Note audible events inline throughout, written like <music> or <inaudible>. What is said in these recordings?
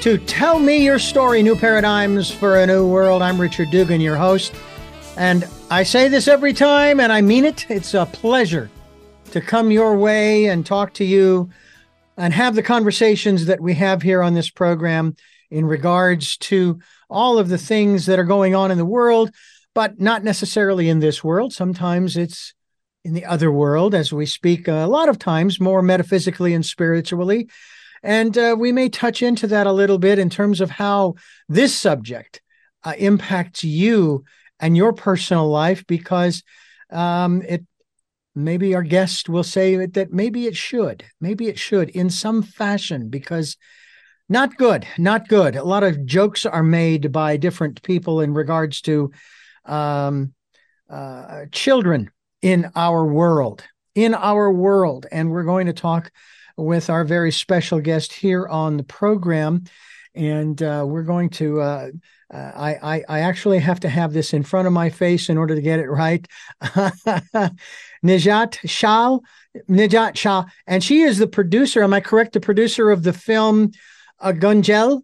To Tell Me Your Story New Paradigms for a New World. I'm Richard Dugan, your host. And I say this every time, and I mean it. It's a pleasure to come your way and talk to you and have the conversations that we have here on this program in regards to all of the things that are going on in the world, but not necessarily in this world. Sometimes it's in the other world, as we speak a lot of times more metaphysically and spiritually. And uh, we may touch into that a little bit in terms of how this subject uh, impacts you and your personal life, because um, it maybe our guest will say that maybe it should, maybe it should in some fashion, because not good, not good. A lot of jokes are made by different people in regards to um, uh, children in our world, in our world. And we're going to talk with our very special guest here on the program. And uh, we're going to, uh, uh, I, I, I, actually have to have this in front of my face in order to get it right. <laughs> Nijat Shah, Nijat Shah. And she is the producer, am I correct? The producer of the film uh, Gunjal?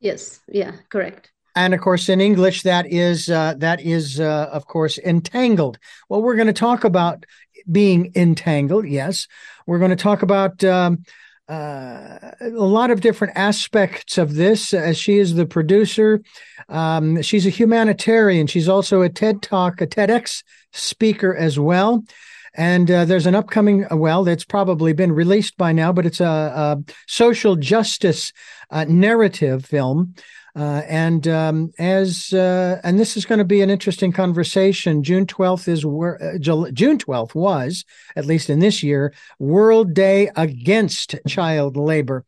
Yes, yeah, correct and of course in english that is uh, that is uh, of course entangled well we're going to talk about being entangled. Yes, we're going to talk about um, uh, a lot of different aspects of this. As she is the producer, um, she's a humanitarian. She's also a TED Talk, a TEDx speaker as well. And uh, there's an upcoming, uh, well, that's probably been released by now, but it's a, a social justice uh, narrative film uh, and um, as uh, and this is going to be an interesting conversation. June twelfth is uh, June twelfth was at least in this year World Day Against Child Labor,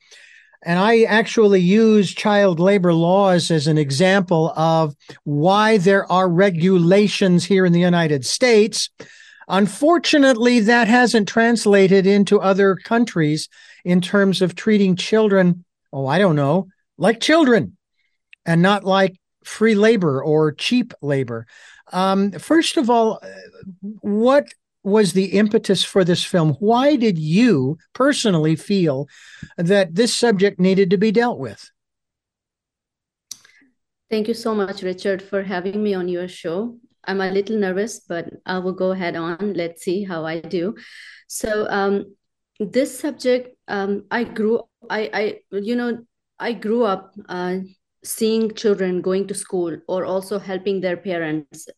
and I actually use child labor laws as an example of why there are regulations here in the United States. Unfortunately, that hasn't translated into other countries in terms of treating children. Oh, I don't know, like children and not like free labor or cheap labor. Um, first of all, what was the impetus for this film? Why did you personally feel that this subject needed to be dealt with? Thank you so much, Richard, for having me on your show. I'm a little nervous, but I will go ahead on. Let's see how I do. So, um, this subject, um, I grew, I, I, you know, I grew up uh, seeing children going to school or also helping their parents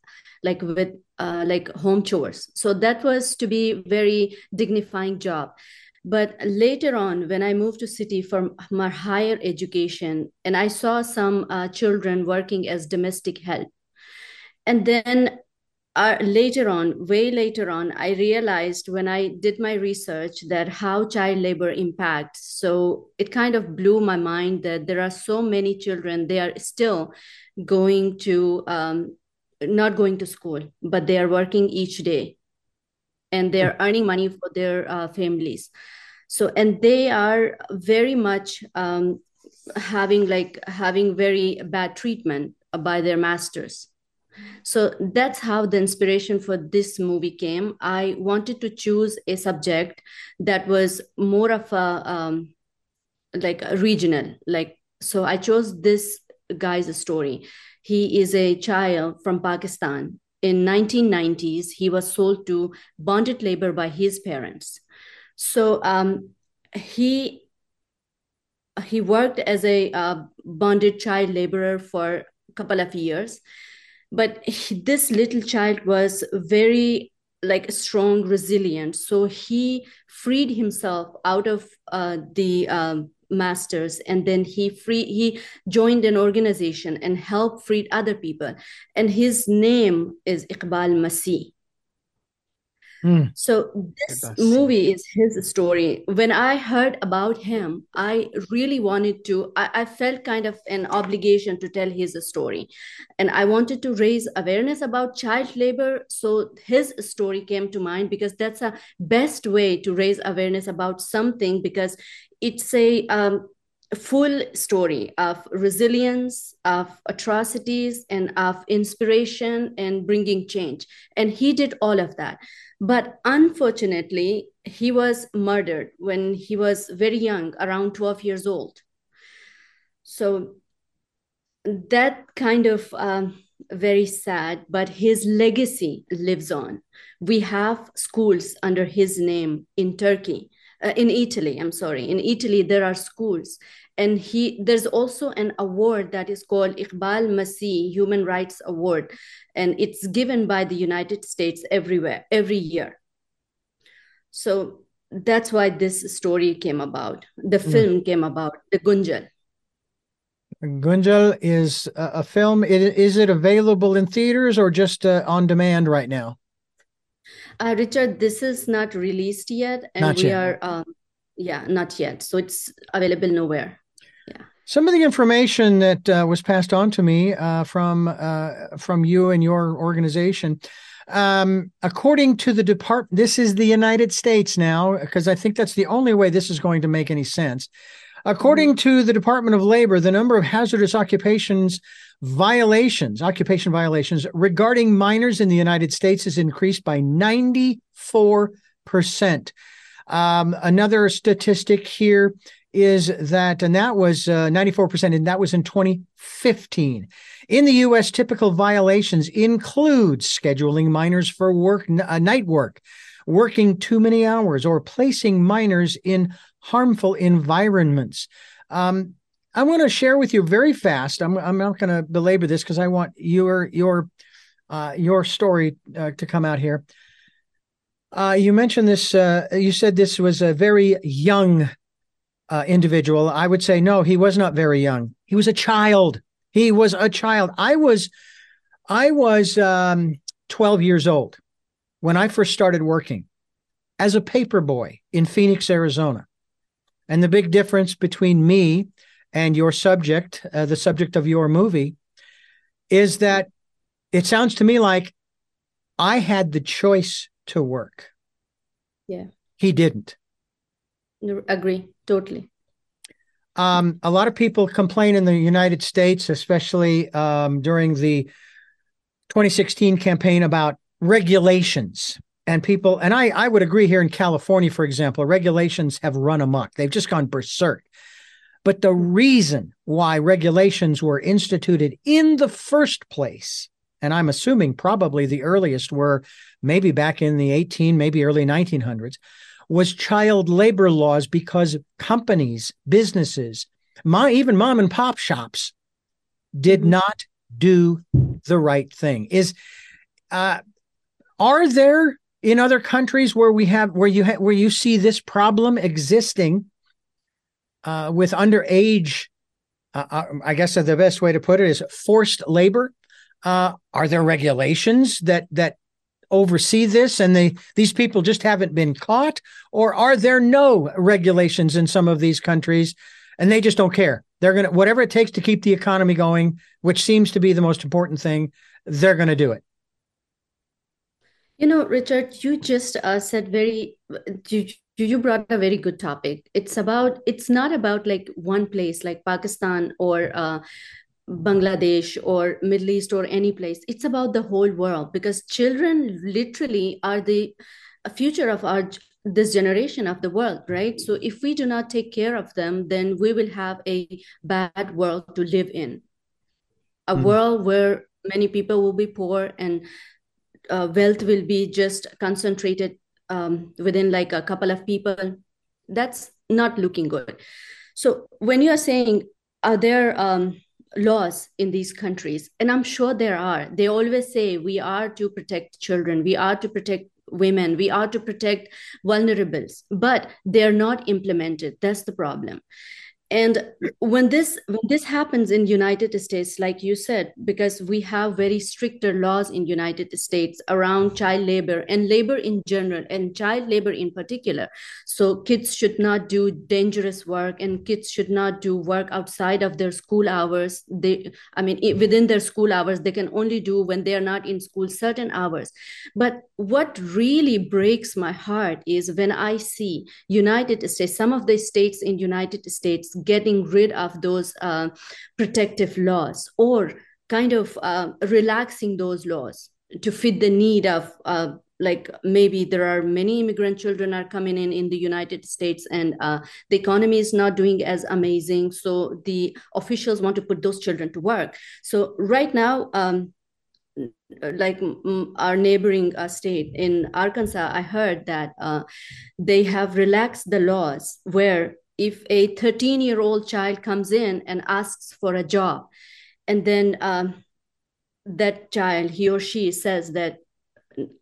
like with uh, like home chores. So that was to be very dignifying job. But later on when i moved to city for my higher education and i saw some uh, children working as domestic help. And then uh, later on, way later on, I realized when I did my research that how child labor impacts. So it kind of blew my mind that there are so many children, they are still going to, um, not going to school, but they are working each day and they're hmm. earning money for their uh, families. So, and they are very much um, having like having very bad treatment by their masters so that's how the inspiration for this movie came. I wanted to choose a subject that was more of a um, like a regional, like so. I chose this guy's story. He is a child from Pakistan. In 1990s, he was sold to bonded labor by his parents. So um, he he worked as a uh, bonded child laborer for a couple of years but <laughs> this little child was very like strong resilient. So he freed himself out of uh, the um, masters and then he free he joined an organization and helped freed other people. And his name is iqbal masih Mm. So this movie is his story. When I heard about him, I really wanted to, I, I, felt kind of an obligation to tell his story. And I wanted to raise awareness about child labor. So his story came to mind because that's a best way to raise awareness about something because it's a um, full story of resilience, of atrocities, and of inspiration and bringing change. And he did all of that but unfortunately he was murdered when he was very young around 12 years old. So that kind of um, very sad but his legacy lives on. We have schools under his name in turkey uh, in italy i'm sorry. In italy there are schools. And he there's also an award that is called iqbal masih human rights award. And it's given by the united states everywhere every year. So that's why this story came about. The hmm. film mm. came about the gunjal. Gunjal is a, a film. It, is it available in theaters or just uh, on demand right now uh, richard this is not released yet and not we yet. are um, yeah not yet so it's available nowhere yeah some of the information that uh, was passed on to me uh, from uh, from you and your organization um, according to the department, this is the United States now, because I think that's the only way this is going to make any sense. According to the Department of Labor, the number of hazardous occupations violations, occupation violations regarding minors in the United States has increased by 94%. Um, another statistic here is that, and that was uh, 94%, and that was in 2015. In the U.S., typical violations include scheduling minors for work, uh, night work, working too many hours, or placing minors in harmful environments. Um, I want to share with you very fast. I'm, I'm not going to belabor this because I want your your uh, your story uh, to come out here. Uh, you mentioned this. Uh, you said this was a very young uh, individual. I would say no. He was not very young. He was a child. He was a child. I was, I was um, 12 years old when I first started working as a paper boy in Phoenix, Arizona. And the big difference between me and your subject, uh, the subject of your movie, is that it sounds to me like I had the choice to work. Yeah. He didn't. Agree. Totally. Um, a lot of people complain in the United States, especially um, during the 2016 campaign, about regulations. And people, and I, I would agree here in California, for example, regulations have run amok. They've just gone berserk. But the reason why regulations were instituted in the first place, and I'm assuming probably the earliest were maybe back in the 18, maybe early 1900s, was child labor laws because companies, businesses, my, even mom and pop shops did mm-hmm. not do the right thing. Is uh, are there in other countries where we have where you ha- where you see this problem existing uh, with underage? Uh, uh I guess the best way to put it is forced labor. Uh, are there regulations that that oversee this and they these people just haven't been caught or are there no regulations in some of these countries and they just don't care they're to whatever it takes to keep the economy going which seems to be the most important thing they're going to do it you know richard you just uh, said very you, you brought a very good topic it's about it's not about like one place like pakistan or uh, Bangladesh or Middle East or any place. It's about the whole world because children literally are the future of our this generation of the world, right? So if we do not take care of them, then we will have a bad world to live in. A mm. world where many people will be poor and uh, wealth will be just concentrated um, within like a couple of people. That's not looking good. So when you are saying, are there um, laws in these countries and i'm sure there are they always say we are to protect children we are to protect women we are to protect vulnerables but they're not implemented that's the problem and when this when this happens in united states like you said because we have very stricter laws in united states around child labor and labor in general and child labor in particular. So kids should not do dangerous work and kids should not do work outside of their school hours. They i mean within their school hours they can only do when they are not in school certain hours. But what really breaks my heart is when i see united states some of the states in united states getting rid of those uh, protective laws or kind of uh, relaxing those laws to fit the need of uh, like maybe there are many immigrant children are coming in in the united states and uh, the economy is not doing as amazing. So the officials want to put those children to work. So right now um, like our neighboring uh, state in arkansas i heard that uh, they have relaxed the laws where if a 13 year old child comes in and asks for a job and then um, that child he or she says that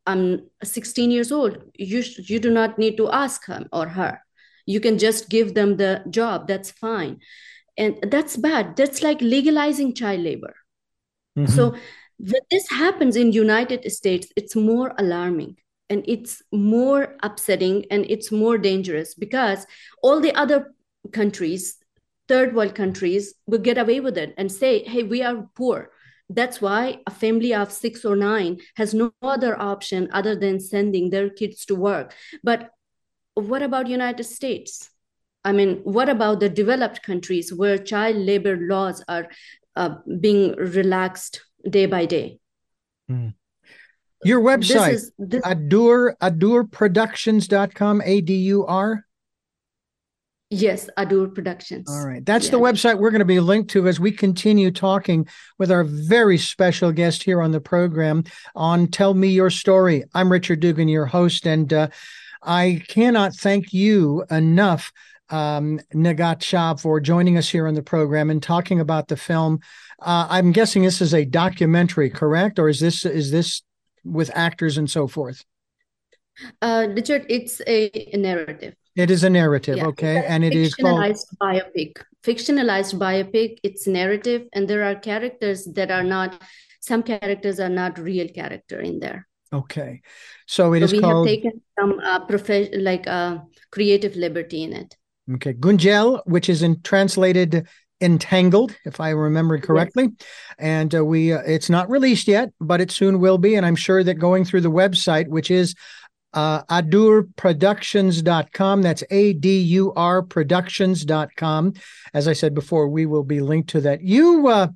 i'm 16 years old you you do not need to ask him or her. You can just give them the job that's fine. And that's bad. That's like legalizing child labor. Mm-hmm. so when this happens in united states it's more alarming and it's more upsetting and it's more dangerous because all the other countries third world countries will get away with it and say hey we are poor. That's why a family of six or nine has no other option other than sending their kids to work. But what about united states? I mean what about the developed countries where child labor laws are uh, being relaxed day by day? Mm. Your website this is, this- adur adurproductions.com a-d-u-r Yes, Adur Productions. All right. That's the website we're going to be linked to as we continue talking with our very special guest here on the program on Tell Me Your Story. I'm Richard Dugan, your host, and uh, I cannot thank you enough, um, Nighat Shah, for joining us here on the program and talking about the film. Uh, I'm guessing this is a documentary, correct? Or is this is this with actors and so forth? Uh, Richard, it's a narrative. It is a narrative, yeah, okay, and it is fictionalized biopic. Fictionalized biopic. It's narrative, and there are characters that are not. Some characters are not real character in there. Okay, so it so is we called. Have taken some uh, like uh, creative liberty in it. Okay, Gunjal, which is in translated entangled if i remember correctly and uh, we uh, it's not released yet but it soon will be and i'm sure that going through the website which is uh, adurproductions.com. That's A D U R productions.com. As I said before, we will be linked to that. You, uh,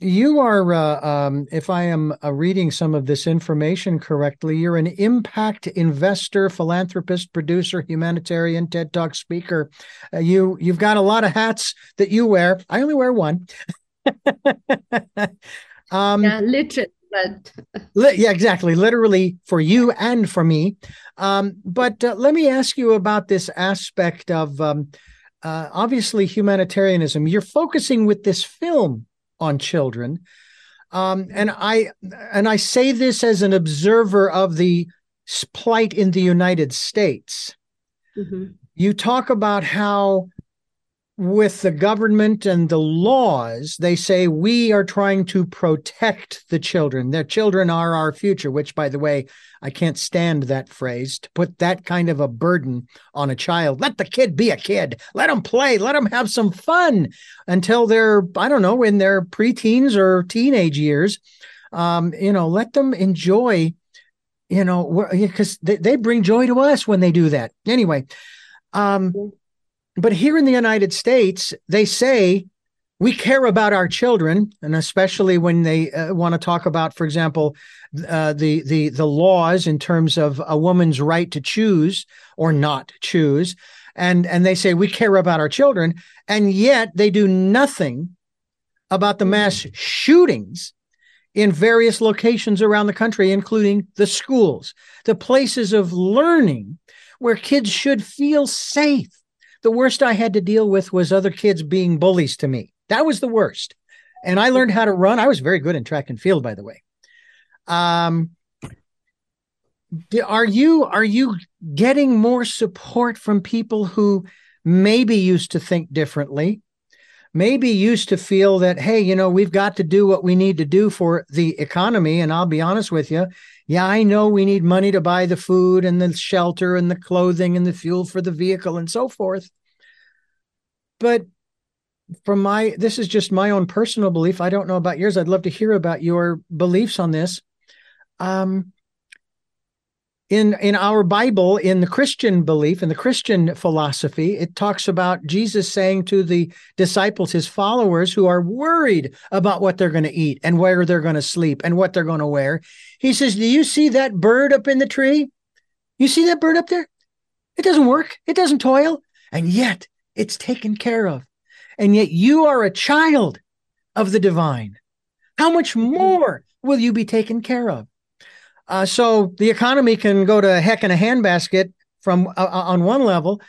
you are, uh, um, if I am uh, reading some of this information correctly, you're an impact investor, philanthropist, producer, humanitarian, TED Talk speaker. Uh, you you've got a lot of hats that you wear. I only wear one. <laughs> um, yeah, literally but yeah, exactly. Literally for you and for me. Um, but uh, let me ask you about this aspect of um, uh, obviously humanitarianism. You're focusing with this film on children, um, and I and I say this as an observer of the plight in the United States. Mm-hmm. You talk about how with the government and the laws, they say we are trying to protect the children. Their children are our future, which, by the way, I can't stand that phrase to put that kind of a burden on a child. Let the kid be a kid. Let them play. Let them have some fun until they're, I don't know, in their preteens or teenage years. Um, you know, let them enjoy, you know, because they, they bring joy to us when they do that. Anyway, um, but here in the United States, they say we care about our children, and especially when they uh, want to talk about, for example, uh, the the the laws in terms of a woman's right to choose or not choose, and and they say we care about our children, and yet they do nothing about the mass shootings in various locations around the country, including the schools, the places of learning where kids should feel safe the worst I had to deal with was other kids being bullies to me. That was the worst. And I learned how to run. I was very good in track and field, by the way. Um, are you are you getting more support from people who maybe used to think differently maybe used to feel that hey you know we've got to do what we need to do for the economy. And i'll be honest with you yeah i know we need money to buy the food and the shelter and the clothing and the fuel for the vehicle and so forth. But from my this is just my own personal belief. I don't know about yours. I'd love to hear about your beliefs on this. Um in in our bible in the christian belief in the christian philosophy it talks about jesus saying to the disciples his followers who are worried about what they're going to eat and where they're going to sleep and what they're going to wear. He says do you see that bird up in the tree? You see that bird up there? It doesn't work. It doesn't toil. And yet it's taken care of. And yet you are a child of the divine. How much more will you be taken care of uh, so the economy can go to heck in a handbasket from uh, uh, on one level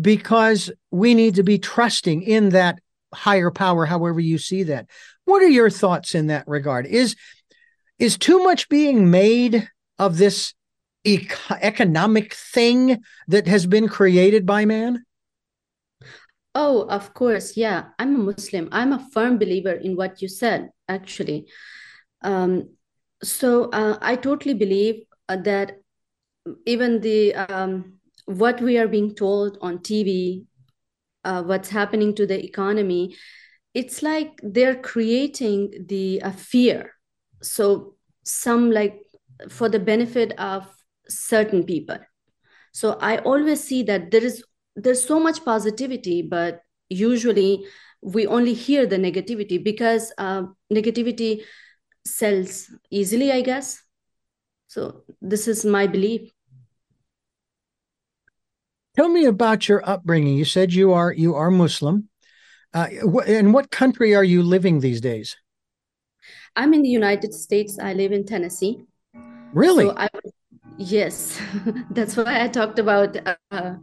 because we need to be trusting in that higher power, however you see that. What are your thoughts in that regard? Is is too much being made of this economic thing that has been created by man? Oh, of course. Yeah. I'm a Muslim. I'm a firm believer in what you said, actually. Um, so uh, I totally believe uh, that even the um, what we are being told on TV, uh, what's happening to the economy, it's like they're creating the uh, fear. So some like for the benefit of certain people. So I always see that there is there's so much positivity, but usually we only hear the negativity because uh, negativity sells easily, I guess. So this is my belief. Tell me about your upbringing. You said you are you are Muslim. Uh, in what country are you living these days? I'm in the United States. I live in Tennessee. Really? So I, yes, <laughs> that's why I talked about uh,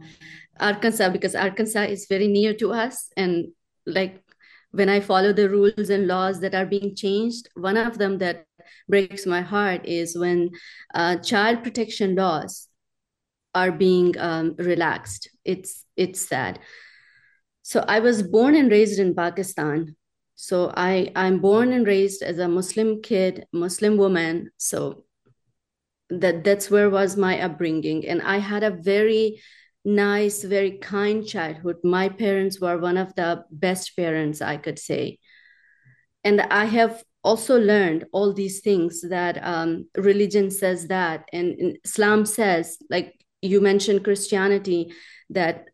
Arkansas because Arkansas is very near to us, and like when I follow the rules and laws that are being changed, one of them that breaks my heart is when uh, child protection laws are being um, relaxed. It's it's sad. So I was born and raised in Pakistan. So I I'm born and raised as a Muslim kid, Muslim woman. So that that's where was my upbringing, and I had a very nice, very kind childhood. My parents were one of the best parents, I could say. And I have also learned all these things that um, religion says that, and Islam says, like you mentioned Christianity, that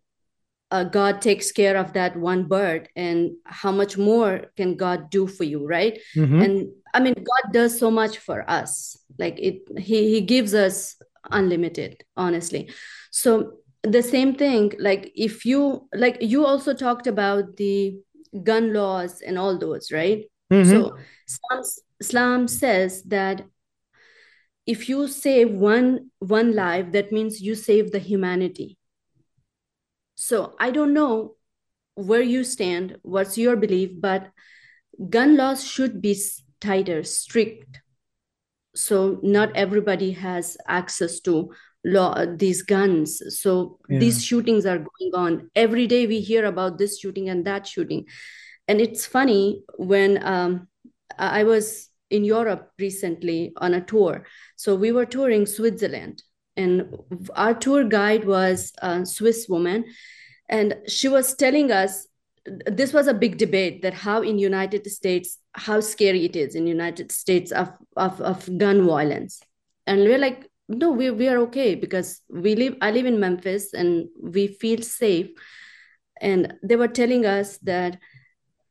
uh, God takes care of that one bird, and how much more can God do for you, right? Mm-hmm. And I mean, God does so much for us. Like it, He He gives us unlimited, honestly. So the same thing like if you like you also talked about the gun laws and all those right? Mm-hmm. so islam, islam says that if you save one one life that means you save the humanity. So i don't know where you stand what's your belief but gun laws should be tighter strict. So not everybody has access to law these guns. So yeah. these shootings are going on. Every day we hear about this shooting and that shooting. And it's funny when um, i was in europe recently on a tour. So we were touring switzerland. And our tour guide was a swiss woman. And she was telling us this was a big debate that how in united states how scary it is in united states of, of, of gun violence. And we're like no we, we are okay because we live i live in memphis and we feel safe. And they were telling us that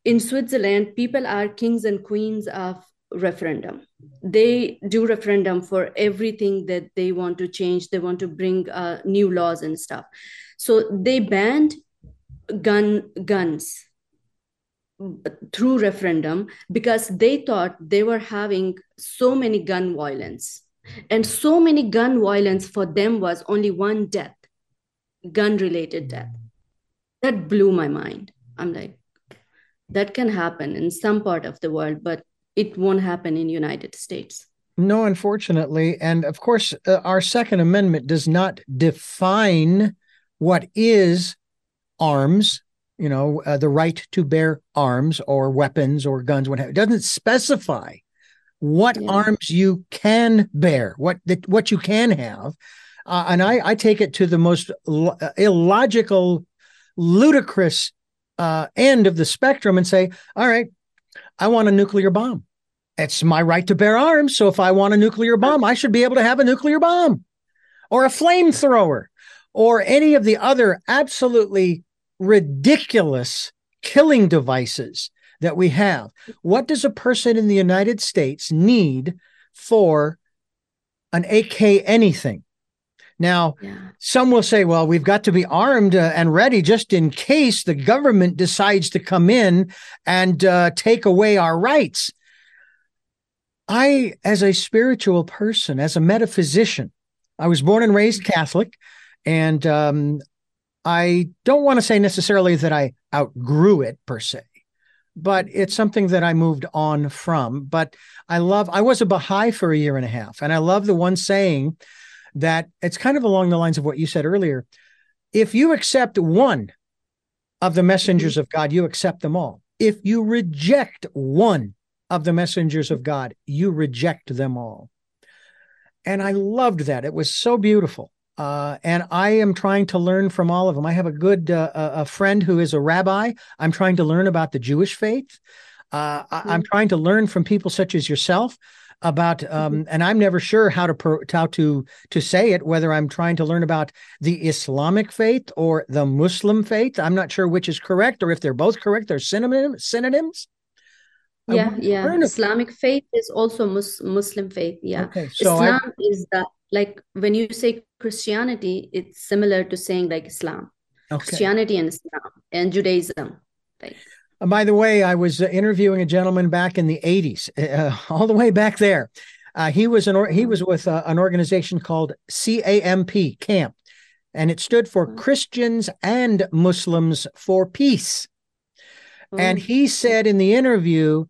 in switzerland people are kings and queens of referendum. They do referendum for everything that they want to change. They want to bring uh, new laws and stuff. So they banned gun guns through referendum because they thought they were having so many gun violence and so many gun violence for them was only one death, gun related death. That blew my mind. I'm like, that can happen in some part of the world, but it won't happen in United States. No, unfortunately. And of course, uh, our Second Amendment does not define what is arms, you know, uh, the right to bear arms or weapons or guns, whatever. It doesn't specify what yeah. arms you can bear, what that what you can have, uh, and I, I take it to the most lo- uh, illogical, ludicrous uh, end of the spectrum and say, all right, I want a nuclear bomb. It's my right to bear arms. So if I want a nuclear bomb, I should be able to have a nuclear bomb. or a flamethrower or any of the other absolutely ridiculous killing devices that we have. What does a person in the United States need for an AK anything? Now, yeah. some will say, well, we've got to be armed uh, and ready just in case the government decides to come in and uh, take away our rights. I, as a spiritual person, as a metaphysician, I was born and raised Catholic, and um, I don't want to say necessarily that I outgrew it per se, but it's something that I moved on from. But I love, I was a Baha'i for a year and a half, and I love the one saying that it's kind of along the lines of what you said earlier. If you accept one of the messengers of God, you accept them all. If you reject one of the messengers of God, you reject them all. And I loved that. It was so beautiful. Uh, and I am trying to learn from all of them. I have a good uh, a friend who is a rabbi. I'm trying to learn about the Jewish faith. Uh, mm-hmm. I, am trying to learn from people such as yourself about, um, mm-hmm. and I'm never sure how to pro, how to to say it. Whether I'm trying to learn about the Islamic faith or the Muslim faith, I'm not sure which is correct, or if they're both correct. They're synonym, synonyms. Yeah, yeah. Islamic faith is also mus- Muslim faith. Yeah. Okay, so Islam I, is the like when you say Christianity, it's similar to saying like Islam, okay. Christianity and Islam and Judaism. Right. Uh, by the way, I was uh, interviewing a gentleman back in the 80s, uh, all the way back there. Uh, he was an or- he was with uh, an organization called CAMP Camp, and it stood for Christians and Muslims for Peace. And he said in the interview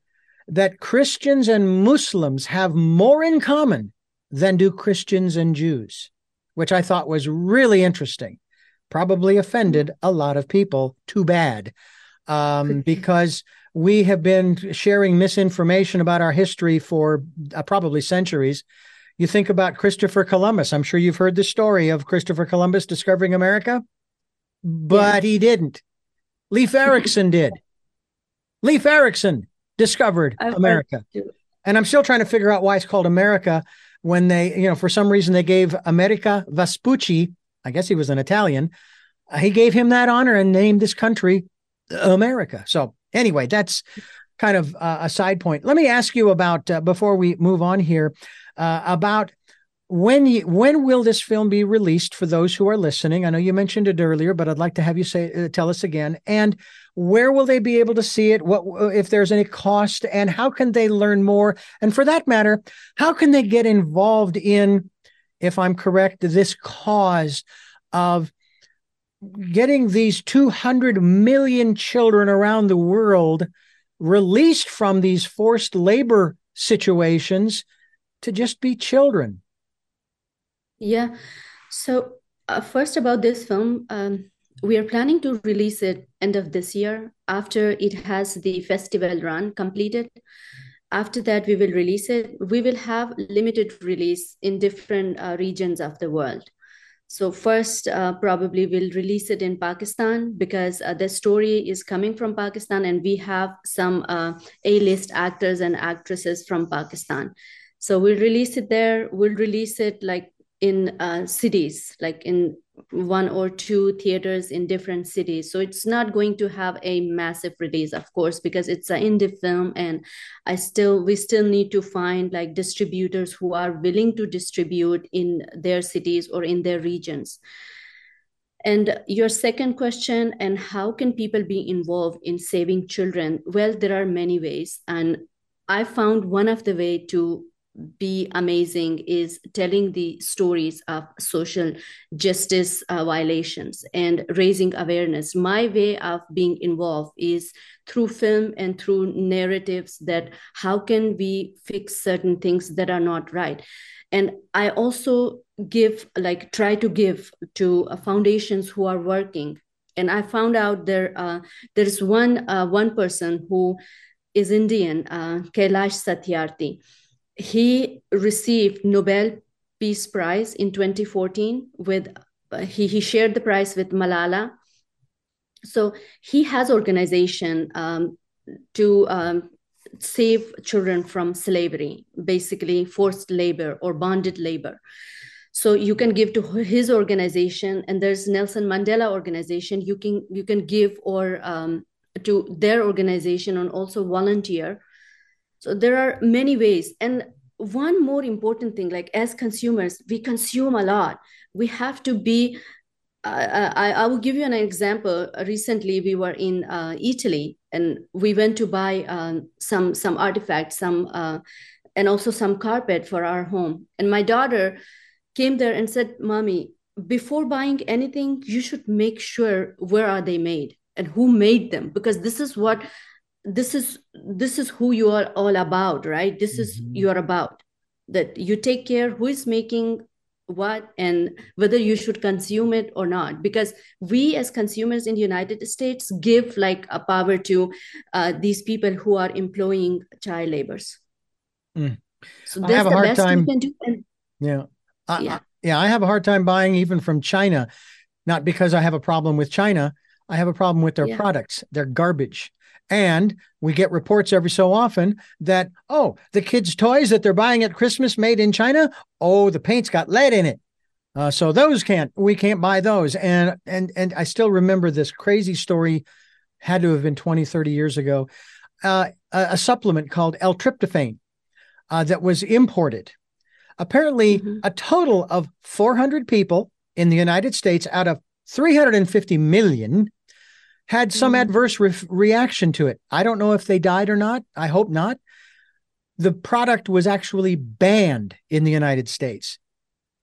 that Christians and Muslims have more in common than do Christians and Jews, which I thought was really interesting. Probably offended a lot of people. Too bad. Um, <laughs> because we have been sharing misinformation about our history for uh, probably centuries. You think about Christopher Columbus. I'm sure you've heard the story of Christopher Columbus discovering America, but yeah. he didn't. Leif Erikson <laughs> did. Leif Erikson discovered I've America. And I'm still trying to figure out why it's called America when they, you know, for some reason they gave Amerigo Vespucci, I guess he was an Italian, uh, he gave him that honor and named this country America. So anyway, that's kind of uh, a side point. Let me ask you about uh, before we move on here uh, about when you, when will this film be released for those who are listening? I know you mentioned it earlier, but I'd like to have you say uh, tell us again. And where will they be able to see it? What if there's any cost? And how can they learn more? And for that matter, how can they get involved in, if I'm correct, this cause of getting these 200 million children around the world released from these forced labor situations to just be children? Yeah. So, uh, first about this film, um, we are planning to release it end of this year after it has the festival run completed. After that, we will release it. We will have limited release in different uh, regions of the world. So first, uh, probably we'll release it in Pakistan because uh, the story is coming from Pakistan, and we have some uh, A-list actors and actresses from Pakistan. So we'll release it there. We'll release it like in uh, cities, like in one or two theaters in different cities. So it's not going to have a massive release, of course, because it's an indie film, and I still we still need to find like distributors who are willing to distribute in their cities or in their regions. And your second question, and how can people be involved in saving children? Well, there are many ways, and I found one of the way to be amazing is telling the stories of social justice uh, violations and raising awareness. My way of being involved is through film and through narratives that how can we fix certain things that are not right. And I also give, like, try to give to uh, foundations who are working. And I found out there uh, there's one uh, one person who is Indian, uh, Kailash Satyarthi he received Nobel Peace Prize in 2014 with uh, he, he shared the prize with Malala. So he has organization um, to um, save children from slavery, basically forced labor or bonded labor. so you can give to his organization and there's nelson mandela organization you can you can give or um, to their organization and also volunteer so there are many ways. And one more important thing like as consumers we consume a lot. We have to be uh, I, I will give you an example. Recently we were in uh, italy and we went to buy um, some some artifacts some uh, and also some carpet for our home. And my daughter came there and said mommy before buying anything you should make sure where are they made and who made them because this is what this is this is who you are all about right? This mm-hmm. is you are about that you take care who is making what and whether you should consume it or not. Because we as consumers in the united states give like a power to uh, these people who are employing child laborers mm. so that's the best time, can do and, yeah. I, yeah. I, yeah i have a hard time buying even from china not because i have a problem with china. I have a problem with their yeah. products. They're garbage and we get reports every so often that, oh, the kids' toys that they're buying at Christmas made in China, oh, the paint's got lead in it. Uh, so those can't, we can't buy those. And, and, and I still remember this crazy story, had to have been 20, 30 years ago, uh, a, a, supplement called L-tryptophan uh, that was imported. Apparently, mm-hmm. a total of 400 people in the United States out of 350 million had some mm-hmm. adverse re- reaction to it. I don't know if they died or not. I hope not. The product was actually banned in the United States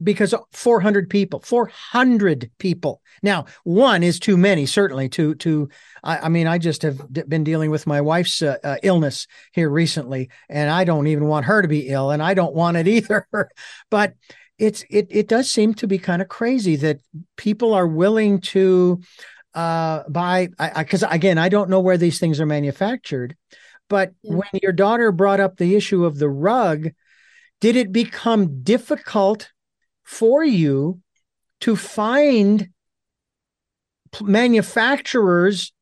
because 400 people 400 people now one is too many certainly to to i, I mean i just have d- been dealing with my wife's uh, uh, illness here recently and i don't even want her to be ill and i don't want it <laughs> either but it's it it does seem to be kind of crazy that people are willing to uh, by because again, I don't know where these things are manufactured, but yeah. when your daughter brought up the issue of the rug, did it become difficult for you to find manufacturers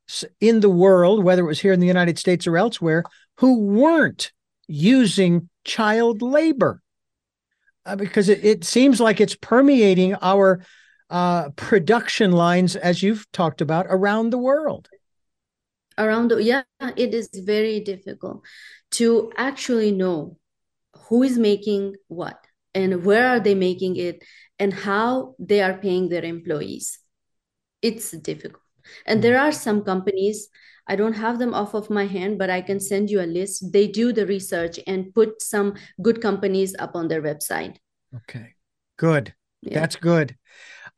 in the world, whether it was here in the United States or elsewhere, who weren't using child labor? Uh, because it, it seems like it's permeating our uh, production lines, as you've talked about, around the world. Around the yeah, it is very difficult to actually know who is making what and where are they making it and how they are paying their employees. It's difficult. And there are some companies, I don't have them off of my hand, but I can send you a list. They do the research and put some good companies up on their website. Okay, good. Yeah. That's good.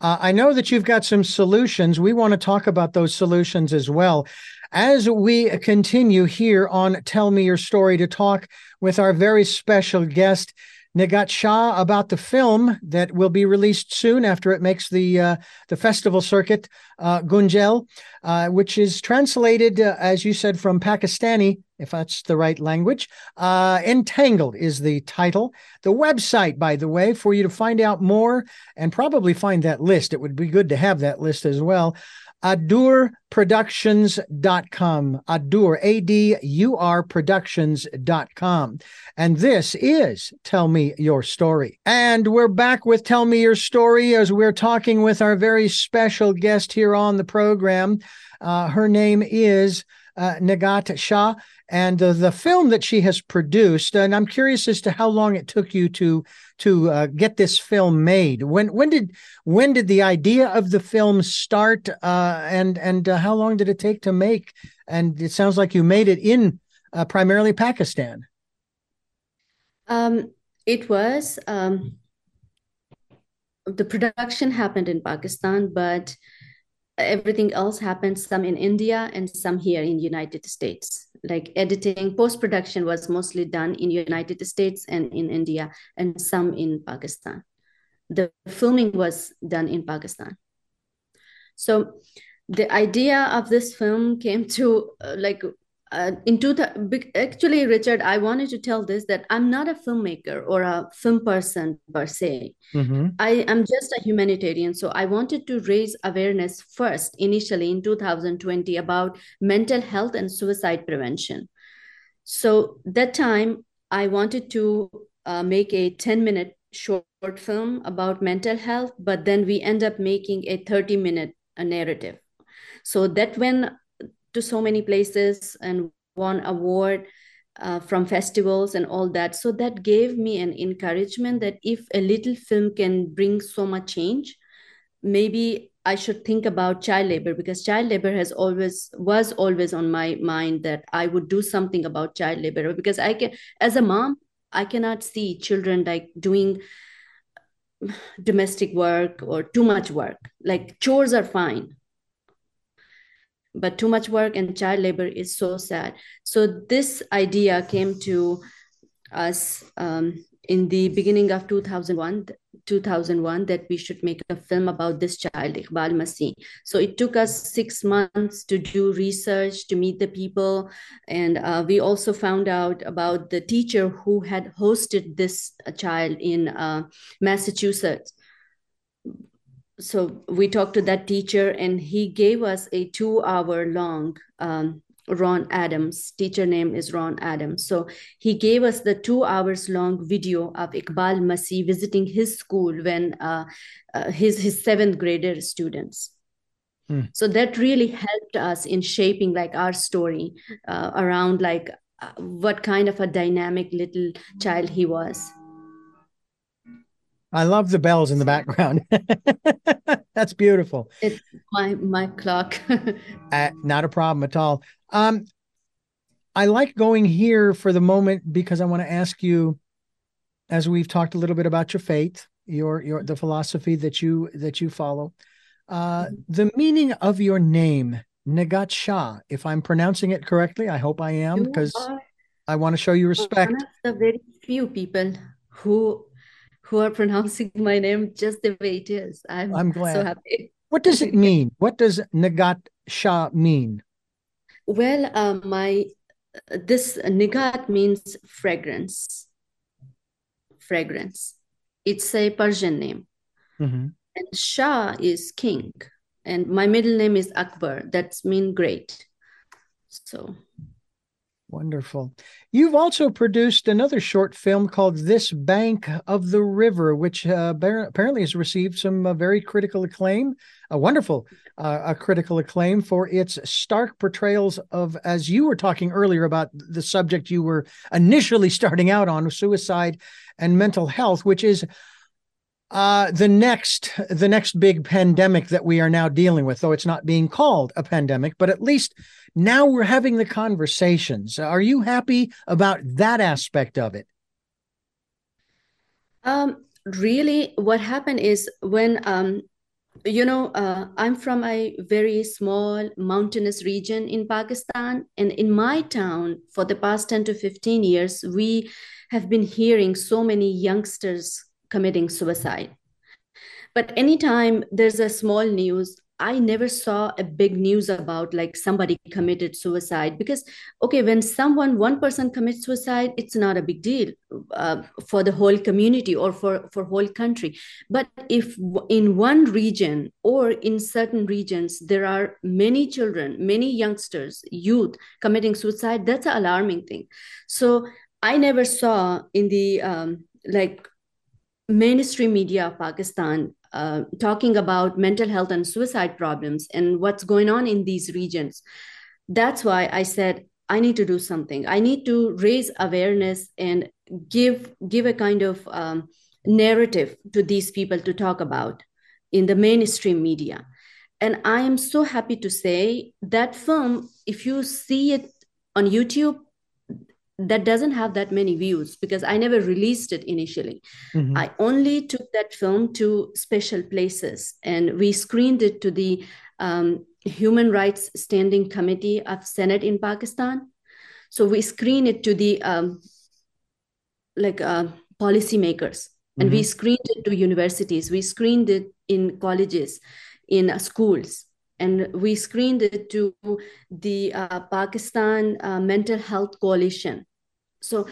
Uh, I know that you've got some solutions. We want to talk about those solutions as well. As we continue here on Tell Me Your Story to talk with our very special guest, Nighat Shah about the film that will be released soon after it makes the uh, the festival circuit, uh, Gunjal, uh, which is translated, uh, as you said, from Pakistani, if that's the right language. Uh, Entangled is the title. The website, by the way, for you to find out more and probably find that list. It would be good to have that list as well adurproductions.com. Adur, A D U R productions.com. And this is Tell Me Your Story. And we're back with Tell Me Your Story as we're talking with our very special guest here on the program. Uh, her name is uh, Nighat Shah and uh, the film that she has produced. And I'm curious as to how long it took you to to uh, get this film made. When when did when did the idea of the film start, uh, and and uh, how long did it take to make? And it sounds like you made it in uh, primarily Pakistan. Um, it was um, the production happened in Pakistan, but everything else happened some in India and some here in United States. Like editing post production was mostly done in united states and in india and some in pakistan. The filming was done in pakistan. So the idea of this film came to uh, like uh, in two actually richard i wanted to tell this that i'm not a filmmaker or a film person per se mm-hmm. i am just a humanitarian so i wanted to raise awareness first initially in 2020 about mental health and suicide prevention so that time i wanted to uh, make a 10 minute short film about mental health, but then we end up making a 30 minute narrative. So that went to so many places and won award uh, from festivals and all that. So that gave me an encouragement that if a little film can bring so much change, maybe I should think about child labor because child labor has always was always on my mind that I would do something about child labor because I can as a mom I cannot see children like doing domestic work or too much work like chores are fine but too much work and child labor is so sad. So this idea came to us um, in the beginning of 2001 2001 that we should make a film about this child iqbal masih. So it took us six months to do research to meet the people and uh, we also found out about the teacher who had hosted this child in uh, massachusetts so we talked to that teacher and he gave us a two hour long um, ron adams. Teacher name is ron adams. So he gave us the two hours long video of iqbal masih visiting his school when uh, uh, his his seventh grader students. Hmm. so that really helped us in shaping like our story uh, around like uh, what kind of a dynamic little child he was I love the bells in the background. <laughs> That's beautiful. It's my my clock. <laughs> uh, not a problem at all. Um, I like going here for the moment because I want to ask you, as we've talked a little bit about your faith, your your the philosophy that you that you follow, uh, the meaning of your name, Nighat Shah. If I'm pronouncing it correctly, I hope I am because I want to show you respect. One of the very few people who who are <laughs> pronouncing my name just the way it is. I'm, I'm glad. so happy. What does it <laughs> mean? What does Nighat Shah mean? Well, uh, my this Nighat means fragrance. Fragrance. It's a Persian name. Mm-hmm. And Shah is king. And my middle name is Akbar. That's mean great. So Wonderful. You've also produced another short film called This Bank of the River, which uh, apparently has received some uh, very critical acclaim, a wonderful uh, a critical acclaim for its stark portrayals of, as you were talking earlier about the subject you were initially <laughs> starting out on, suicide and mental health, which is uh, the next the next big pandemic that we are now dealing with, though it's not being called a pandemic, but at least now we're having the conversations. Are you happy about that aspect of it? Um, really, what happened is when um, you know, uh, I'm from a very small mountainous region in Pakistan. And in my town, for the past 10 to 15 years, we have been hearing so many youngsters committing suicide. But anytime there's a small news, I never saw a big news about like somebody committed suicide because, okay, when someone, one person commits suicide, it's not a big deal uh, for the whole community or for, for whole country. But if in one region or in certain regions, there are many children, many youngsters, youth committing suicide, that's an alarming thing. So I never saw in the um, like mainstream media of Pakistan uh, talking about mental health and suicide problems and what's going on in these regions. That's why I said I need to do something. I need to raise awareness and give give a kind of um, narrative to these people to talk about in the mainstream media. And I am so happy to say that film, if you see it on YouTube, that doesn't have that many views because I never released it initially. Mm-hmm. I only took that film to special places and we screened it to the um, Human Rights Standing Committee of Senate in Pakistan. So we screened it to the um, like uh, policymakers and mm-hmm. we screened it to universities. We screened it in colleges, in uh, schools and we screened it to the uh, Pakistan uh, Mental Health Coalition. So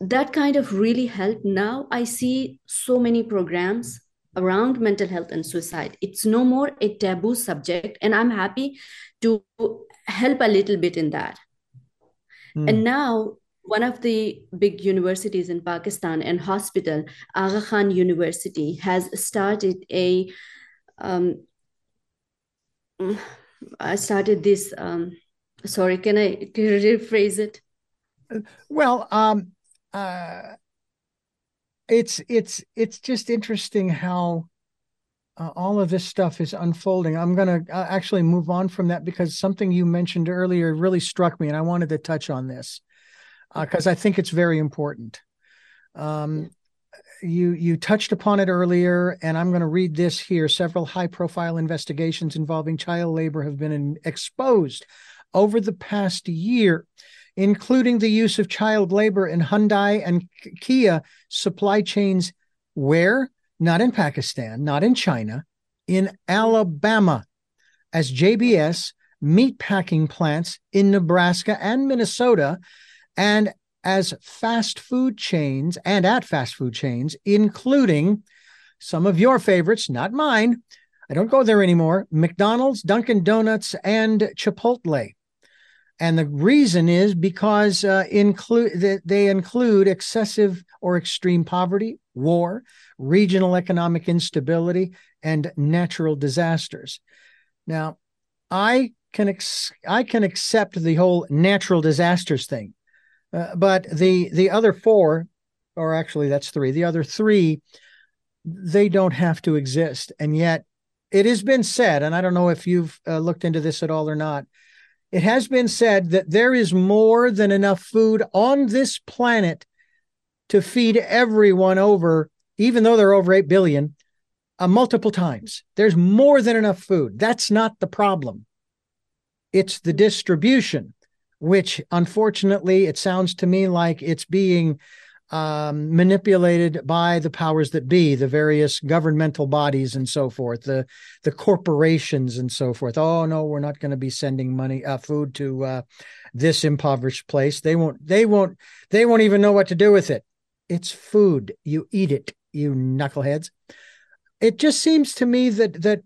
that kind of really helped. Now I see so many programs around mental health and suicide. It's no more a taboo subject, and I'm happy to help a little bit in that. Mm. And now one of the big universities in Pakistan and hospital, Aga Khan University, has started a. Um, I started this. Um, sorry, can I, can I rephrase it? Well, um, uh, it's it's it's just interesting how uh, all of this stuff is unfolding. I'm going to uh, actually move on from that because something you mentioned earlier really struck me, and I wanted to touch on this because uh, I think it's very important. Um, you you touched upon it earlier, and I'm going to read this here. Several high-profile investigations involving child labor have been in, exposed over the past year, including the use of child labor in Hyundai and Kia supply chains. Where? Not in Pakistan, not in China, in Alabama, as JBS meat packing plants in Nebraska and Minnesota and as fast food chains and at fast food chains, including some of your favorites, not mine. I don't go there anymore McDonald's, Dunkin' Donuts, and Chipotle. And the reason is because uh, include that they include excessive or extreme poverty, war, regional economic instability, and natural disasters. Now, I can ex- I can accept the whole natural disasters thing. Uh, but the the other four, or actually that's three, the other three, they don't have to exist. And yet, it has been said, and I don't know if you've uh, looked into this at all or not. It has been said that there is more than enough food on this planet to feed everyone over, even though there are over 8 billion, uh, multiple times. There's more than enough food. That's not the problem. It's the distribution which unfortunately it sounds to me like it's being um, manipulated by the powers that be, the various governmental bodies and so forth, the the corporations and so forth. Oh no, we're not going to be sending money, uh, food to uh, this impoverished place. They won't. They won't. They won't even know what to do with it. It's food. You eat it. You knuckleheads. It just seems to me that that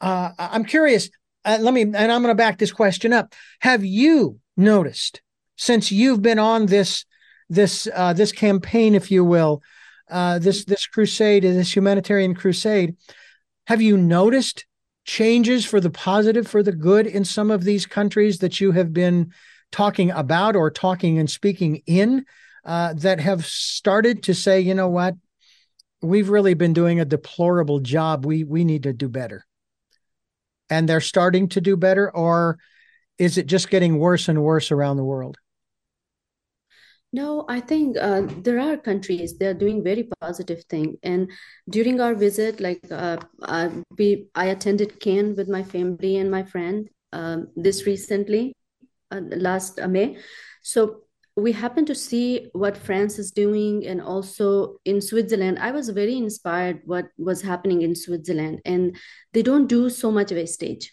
uh, I'm curious uh, let me, and I'm going to back this question up. Have you noticed since you've been on this this uh, this campaign, if you will, uh, this this crusade, this humanitarian crusade? Have you noticed changes for the positive, for the good in some of these countries that you have been talking about or talking and speaking in uh, that have started to say, you know what, we've really been doing a deplorable job. We we need to do better and they're starting to do better, or is it just getting worse and worse around the world? No, I think uh, there are countries they are doing very positive thing. And during our visit, like uh, I, we, I attended Cannes with my family and my friend um, this recently, uh, last uh, May. So we happen to see what France is doing and also in Switzerland. I was very inspired what was happening in Switzerland and they don't do so much wastage.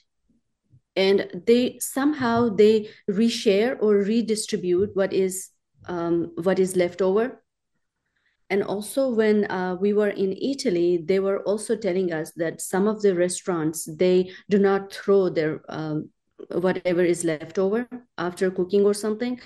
And they somehow they reshare or redistribute what is um, what is left over. And also when uh, we were in Italy, they were also telling us that some of the restaurants they do not throw their um, whatever is left over after cooking or something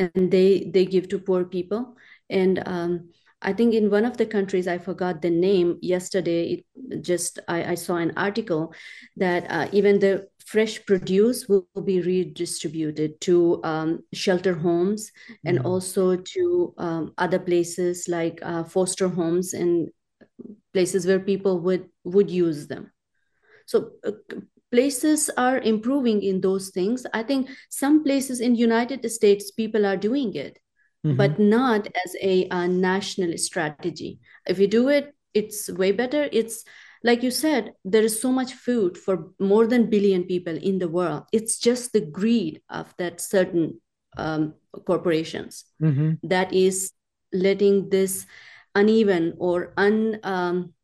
and they they give to poor people and um, I think in one of the countries, I forgot the name yesterday, it just I, I saw an article that uh, even the fresh produce will, will be redistributed to um, shelter homes and mm-hmm. also to um, other places like uh, foster homes and places where people would would use them. So uh, places are improving in those things. I think some places in united states people are doing it mm-hmm. but not as a, a national strategy. If you do it it's way better. It's like you said there is so much food for more than billion people in the world. It's just the greed of that certain um, corporations mm-hmm. that is letting this uneven or un um,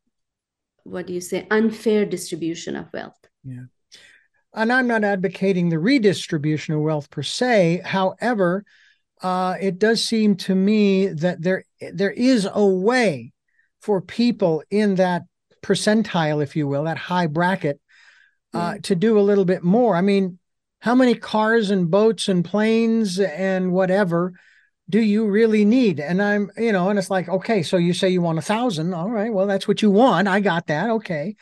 what do you say unfair distribution of wealth. Yeah and I'm not advocating the redistribution of wealth per se. However, uh, it does seem to me that there there is a way for people in that percentile, if you will, that high bracket, uh, mm. to do a little bit more. I mean, how many cars and boats and planes and whatever do you really need? And I'm, you know, and it's like, okay, so you say you want a thousand. All right, well, that's what you want. I got that. Okay.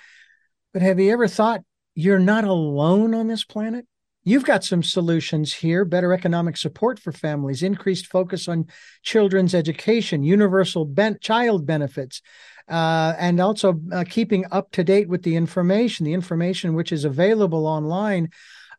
But have you ever thought you're not alone on this planet? You've got some solutions here better economic support for families, increased focus on children's education, universal ben- child benefits, uh, and also uh, keeping up to date with the information, the information which is available online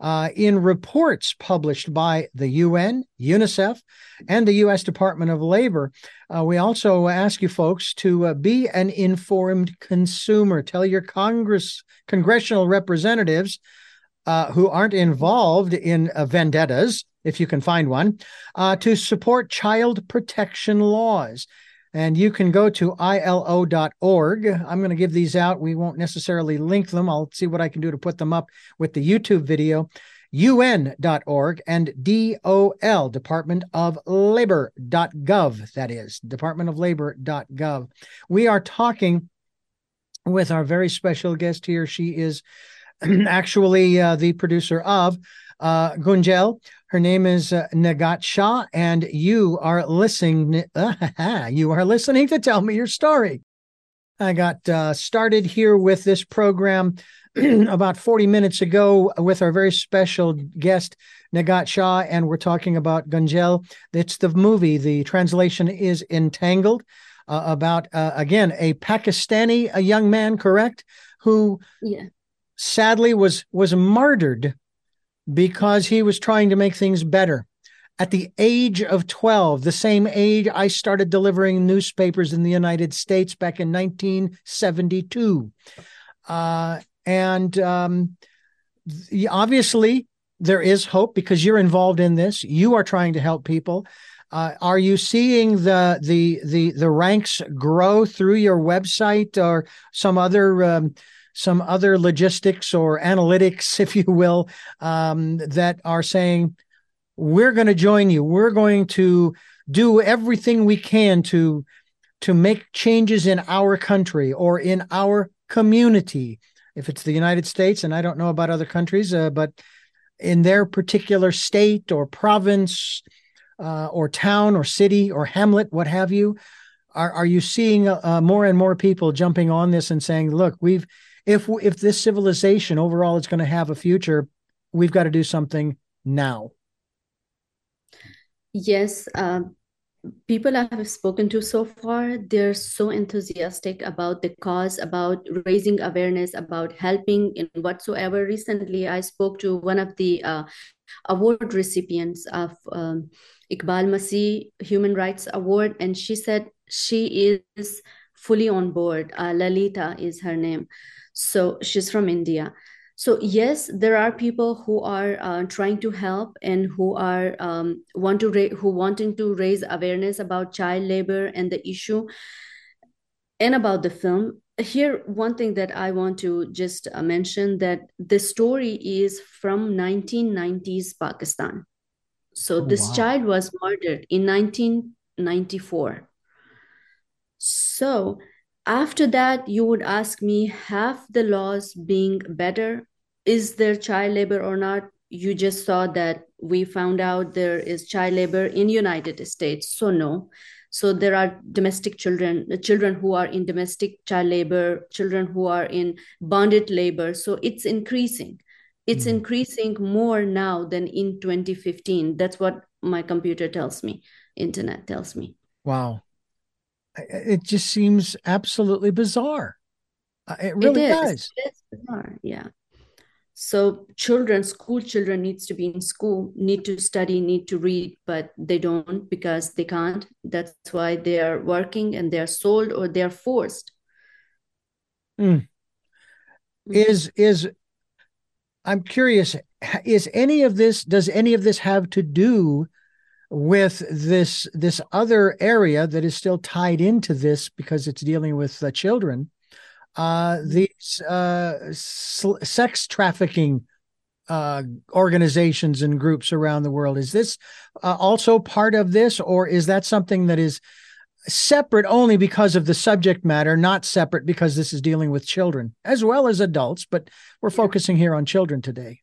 uh, in reports published by the UN, UNICEF, and the U.S. Department of Labor. Uh, we also ask you folks to uh, be an informed consumer. Tell your Congress, congressional representatives uh, who aren't involved in uh, vendettas, if you can find one, uh, to support child protection laws. And you can go to ilo.org. I'm going to give these out. We won't necessarily link them. I'll see what I can do to put them up with the YouTube video. UN.org and DOL, Department of Labor.gov. That is, Department of Labor.gov. We are talking with our very special guest here. She is <clears throat> actually uh, the producer of uh, Gunjal. Her name is uh, Nighat Shah, and you are listening. Uh, <laughs> you are listening to Tell Me Your Story. I got uh, started here with this program <clears throat> about 40 minutes ago with our very special guest, Nighat Shah, and we're talking about Gunjal. It's the movie. The translation is Entangled, uh, about, uh, again, a Pakistani a young man, correct? Who yeah sadly was was martyred because he was trying to make things better. At the age of 12, the same age I started delivering newspapers in the United States back in 1972. Uh, and um, obviously, there is hope because you're involved in this. You are trying to help people. Uh, are you seeing the the the the ranks grow through your website or some other um, some other logistics or analytics, <laughs> if you will, um, that are saying, we're going to join you. We're going to do everything we can to to make changes in our country or in our community. If it's the United States, and I don't know about other countries, uh, but in their particular state or province uh, or town or city or hamlet, what have you, are are you seeing uh, more and more people jumping on this and saying, "Look, we've if if this civilization overall is going to have a future, we've got to do something now. Yes, uh, people I have spoken to so far, they're so enthusiastic about the cause, about raising awareness, about helping in whatsoever. Recently, I spoke to one of the uh, award recipients of um, Iqbal Masih Human Rights Award, and she said she is fully on board. Uh, Lalita is her name. So she's from India. So yes, there are people who are uh, trying to help and who are um, want to ra- who wanting to raise awareness about child labor and the issue, and about the film. Here, one thing that I want to just uh, mention that the story is from 1990s Pakistan. So oh, this wow. child was murdered in 1994. So after that you would ask me have the laws being better? Is there child labor or not? You just saw that we found out there is child labor in united states so no. So there are domestic children children who are in domestic child labor children who are in bonded labor so it's increasing. It's mm. increasing more now than in 2015 that's what my computer tells me internet tells me. Wow it just seems absolutely bizarre. Uh, it really it does. It is bizarre, yeah. So children, school children needs to be in school, need to study, need to read, but they don't because they can't. That's why they are working and they are sold or they are forced. Mm. Is is I'm curious, is any of this does any of this have to do with this this other area that is still tied into this because it's dealing with uh, children uh, mm-hmm. these uh, sl- sex trafficking uh, organizations and groups around the world. Is this uh, also part of this or is that something that is separate only because of the subject matter not separate because this is dealing with children as well as adults but we're focusing here on children today?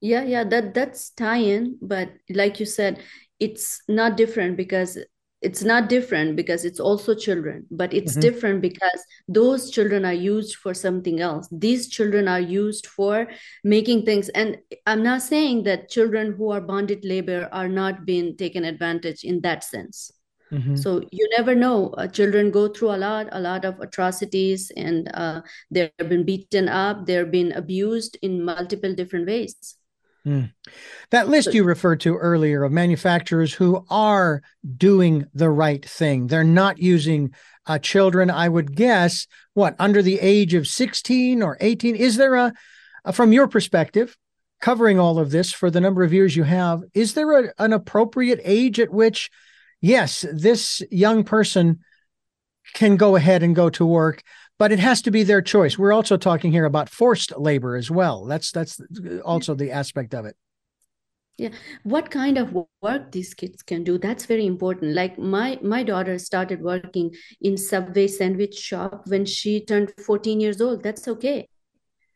Yeah yeah that that's tie-in but like you said it's not different because it's not different because it's also children but it's mm-hmm. different because those children are used for something else. These children are used for making things. And i'm not saying that children who are bonded labor are not being taken advantage in that sense. Mm-hmm. so you never know. Uh, children go through a lot a lot of atrocities and uh, they've been beaten up they've been abused in multiple different ways Mm. That list you referred to earlier of manufacturers who are doing the right thing, they're not using uh, children, I would guess, what, under the age of 16 or 18? Is there a, a, from your perspective, covering all of this for the number of years you have, is there a, an appropriate age at which, yes, this young person can go ahead and go to work? But it has to be their choice. We're also talking here about forced labor as well. That's that's also the aspect of it. Yeah, what kind of work these kids can do? That's very important. Like my my daughter started working in Subway sandwich shop when she turned 14 years old. That's okay.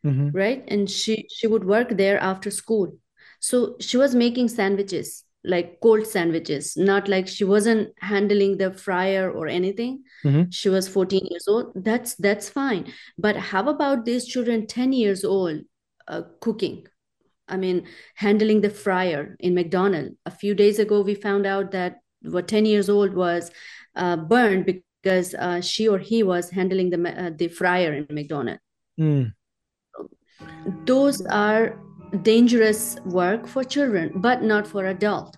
Mm-hmm. Right? And she she would work there after school. So she was making sandwiches like cold sandwiches not like she wasn't handling the fryer or anything. Mm-hmm. she was 14 years old. That's that's fine. But how about these children 10 years old uh, cooking? I mean handling the fryer in mcdonald a few days ago we found out that what 10 years old was uh, burned because uh, she or he was handling the uh, the fryer in mcdonald mm. those are dangerous work for children but not for adult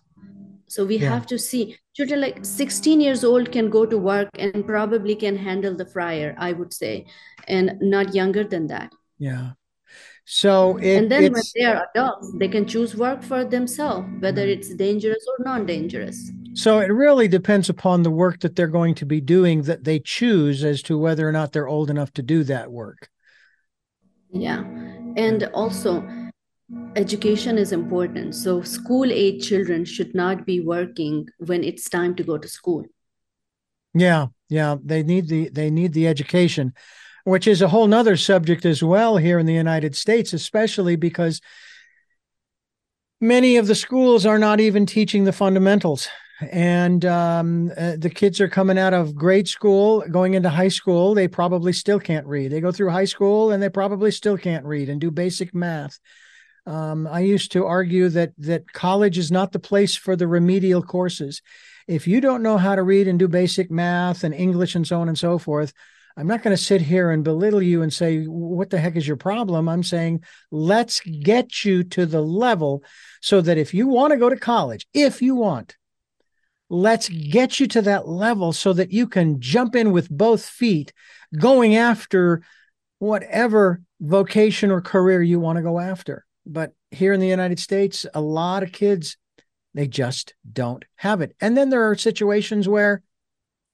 so we yeah. have to see. Children like 16 years old can go to work and probably can handle the fryer i would say and not younger than that. Yeah. So it, and then when they are adults they can choose work for themselves whether it's dangerous or non-dangerous. So it really depends upon the work that they're going to be doing that they choose as to whether or not they're old enough to do that work. Yeah. And also education is important so school age children should not be working when it's time to go to school. Yeah yeah they need the they need the education which is a whole nother subject as well here in the united states especially because many of the schools are not even teaching the fundamentals. And um, uh, the kids are coming out of grade school going into high school they probably still can't read. They go through high school and they probably still can't read and do basic math um, I used to argue that that college is not the place for the remedial courses. If you don't know how to read and do basic math and English and so on and so forth, I'm not going to sit here and belittle you and say, what the heck is your problem? I'm saying, let's get you to the level so that if you want to go to college, if you want, let's get you to that level so that you can jump in with both feet going after whatever vocation or career you want to go after. But here in the United States, a lot of kids, they just don't have it. And then there are situations where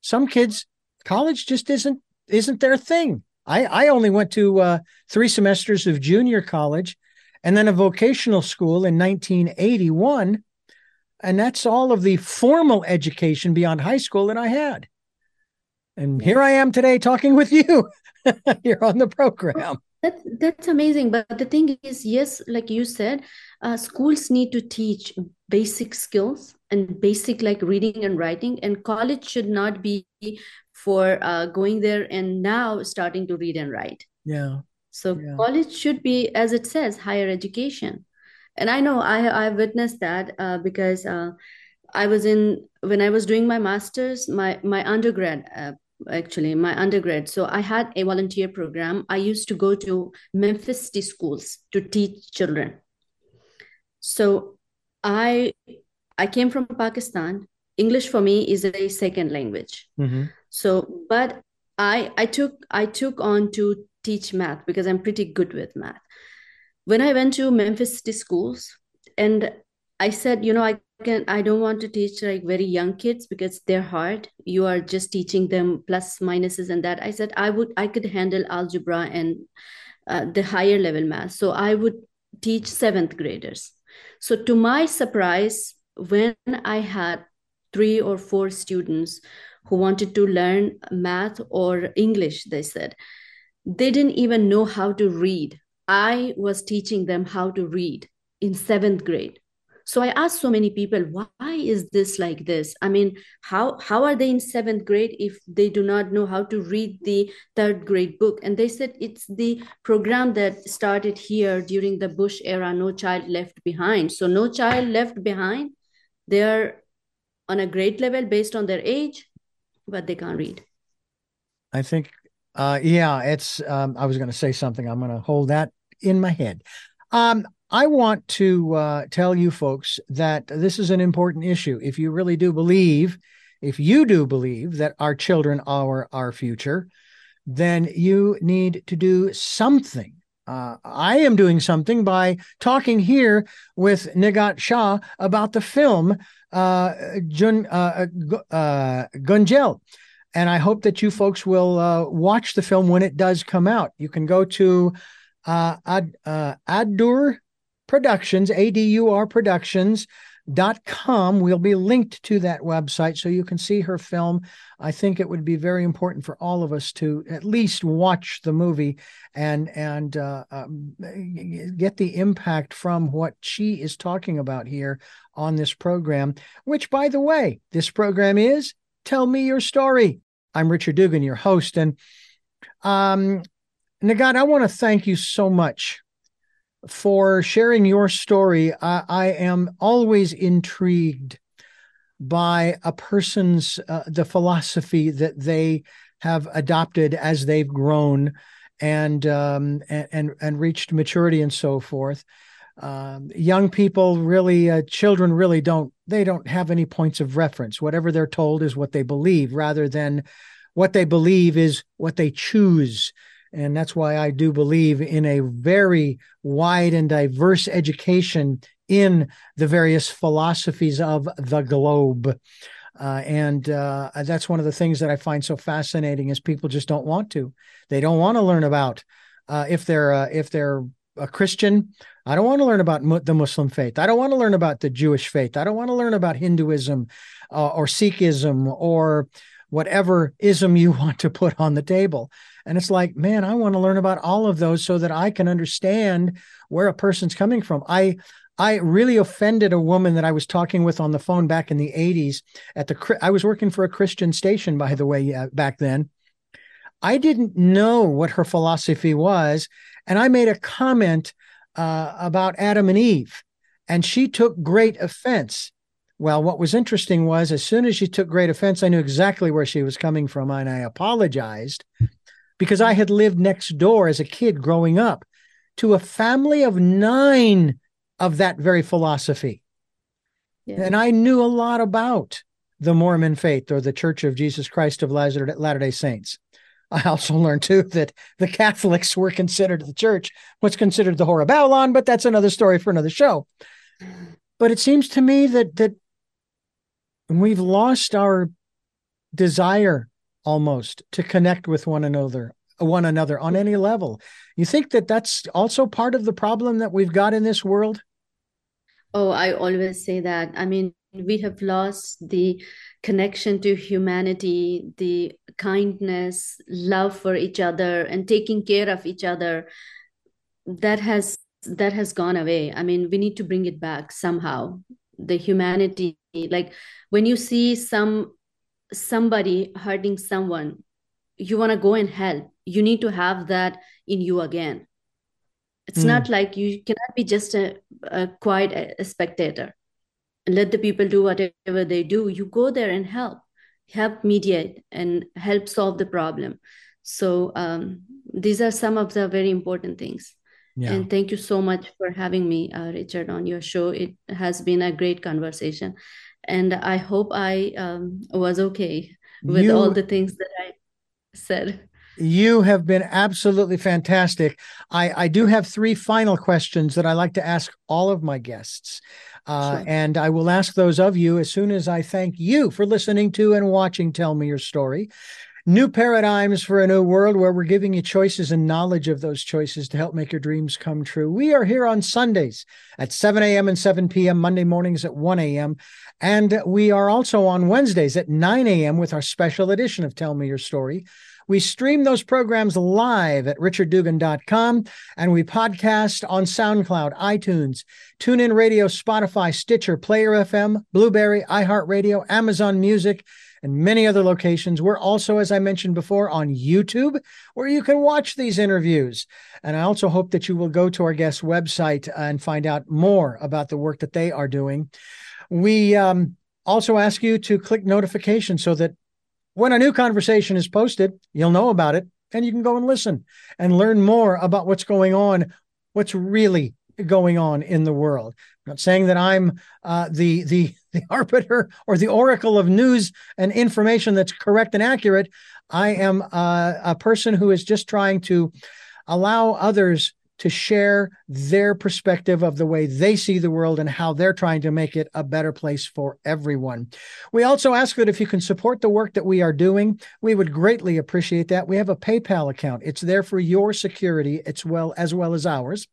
some kids, college just isn't isn't their thing. I, I only went to uh, three semesters of junior college and then a vocational school in 1981. And that's all of the formal education beyond high school that I had. And here I am today talking with you <laughs> here on the program. That's that's amazing. But the thing is, yes, like you said, uh, schools need to teach basic skills and basic like reading and writing, and college should not be for uh, going there and now starting to read and write. Yeah. So yeah. college should be, as it says, higher education. And I know I I witnessed that uh, because uh, I was in when I was doing my masters, my my undergrad uh, actually my undergrad. So i had a volunteer program. I used to go to memphis city schools to teach children. So i i came from pakistan. English for me is a second language. Mm-hmm. so but i i took i took on to teach math because i'm pretty good with math. When i went to memphis city schools and i said you know i can i don't want to teach like very young kids because they're hard. You are just teaching them plus minuses and that. I said i would i could handle algebra and uh, the higher level math. So i would teach seventh graders. So to my surprise when i had three or four students who wanted to learn math or english they said they didn't even know how to read. I was teaching them how to read in seventh grade so i asked so many people why is this like this? I mean how how are they in seventh grade if they do not know how to read the third grade book? And they said it's the program that started here during the bush era. No child left behind. So no child left behind they're on a grade level based on their age but they can't read. I think uh, yeah it's um, i was going to say something. I'm going to hold that in my head. Um, I want to uh, tell you folks that this is an important issue. If you really do believe, if you do believe that our children are our future, then you need to do something. Uh, I am doing something by talking here with Nighat Shah about the film uh, Jun, uh, uh, Gunjal. And I hope that you folks will uh, watch the film when it does come out. You can go to uh, Ad, uh, Adur Productions, A-D-U-R Productions dot com we'll be linked to that website so you can see her film. I think it would be very important for all of us to at least watch the movie and and uh, um, get the impact from what she is talking about here on this program which by the way this program is tell me your story. I'm richard dugan your host and um nighat i want to thank you so much for sharing your story. I, I am always intrigued by a person's uh, the philosophy that they have adopted as they've grown and um, and, and, and reached maturity and so forth. Um, young people really, uh, children really don't they don't have any points of reference. Whatever they're told is what they believe, rather than what they believe is what they choose and that's why I do believe in a very wide and diverse education in the various philosophies of the globe. Uh, and uh, that's one of the things that I find so fascinating is people just don't want to. They don't want to learn about uh, if they're uh, if they're a Christian. I don't want to learn about mu- the Muslim faith. I don't want to learn about the Jewish faith. I don't want to learn about Hinduism uh, or Sikhism or whatever ism you <laughs> want to put on the table. And it's like, man, I want to learn about all of those so that I can understand where a person's coming from. I I really offended a woman that I was talking with on the phone back in the 80s at the I was working for a Christian station by the way back then. I didn't know what her philosophy was and I made a comment uh, about Adam and Eve and she took great offense. Well, what was interesting was as soon as she took great offense, I knew exactly where she was coming from and I apologized because I had lived next door as a kid growing up to a family of nine of that very philosophy. Yeah. And I knew a lot about the Mormon faith or the Church of Jesus Christ of Latter day Saints. I also learned too that the Catholics were considered the church, what's considered the Whore of Babylon, but that's another story for another show. But it seems to me that that we've lost our desire almost to connect with one another one another on any level. You think that that's also part of the problem that we've got in this world? Oh i always say that. I mean we have lost the connection to humanity the kindness love for each other and taking care of each other. That has that has gone away. I mean we need to bring it back somehow. The humanity like when you see some somebody hurting someone you want to go and help. You need to have that in you again. It's mm. not like you cannot be just a, a quiet a spectator. And let the people do whatever they do. You go there and help. Help mediate and help solve the problem. So um, these are some of the very important things. Yeah. and thank you so much for having me uh, richard on your show. It has been a great conversation and I hope I um, was okay with you, all the things that I said. You have been absolutely fantastic. I, I do have three final questions that I like to ask all of my guests. Uh, sure. And I will ask those of you as soon as I thank you for listening to and watching Tell Me Your Story. New paradigms for a new world where we're giving you choices and knowledge of those choices to help make your dreams come true. We are here on Sundays at 7 a.m. and 7 p.m., Monday mornings at 1 a.m. And we are also on Wednesdays at 9 a.m. with our special edition of Tell Me Your Story, We stream those programs live at richarddugan.com and we podcast on SoundCloud, iTunes, TuneIn Radio, Spotify, Stitcher, Player FM, Blubrry, iHeartRadio, Amazon Music, and many other locations. We're also, as I mentioned before, on YouTube, where you can watch these interviews. And I also hope that you will go to our guest website and find out more about the work that they are doing. We um, also ask you to click notification so that when a new conversation is posted, you'll know about it and you can go and listen and learn more about what's going on, what's really going on in the world. I'm not saying that I'm uh, the the <laughs> the arbiter or the oracle of news and information that's correct and accurate. I am uh, a person who is just trying to allow others to share their perspective of the way they see the world and how they're trying to make it a better place for everyone. We also ask that if you can support the work that we are doing, we would greatly appreciate that. We have a PayPal account. It's there for your security as well as well as ours.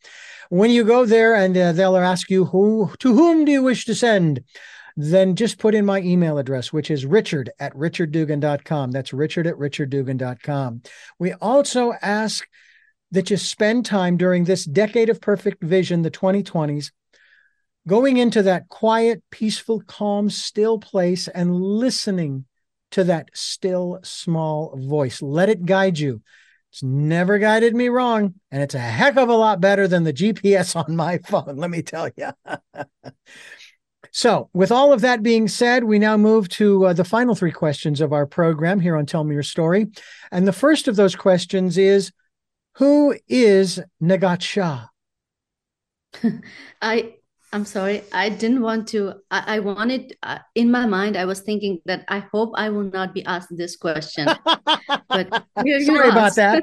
When you go there and uh, they'll ask you who to whom do you wish to send? Then just put in my email address, which is richard at richarddugan.com. That's richard at richarddugan.com. We also ask that you spend time during this decade of perfect vision, the 2020s, going into that quiet, peaceful, calm, still place and listening to that still, small voice. Let it guide you. It's never guided me wrong, and it's a heck of a lot better than the GPS <laughs> on my phone, let me tell you. <laughs> so, with all of that being said, we now move to uh, the final three questions of our program here on Tell Me Your Story. And the first of those questions is who is Nighat Shah? <laughs> I I'm sorry. I didn't want to. I, I wanted uh, in my mind. I was thinking that I hope I will not be asked this question. but <laughs> sorry about that.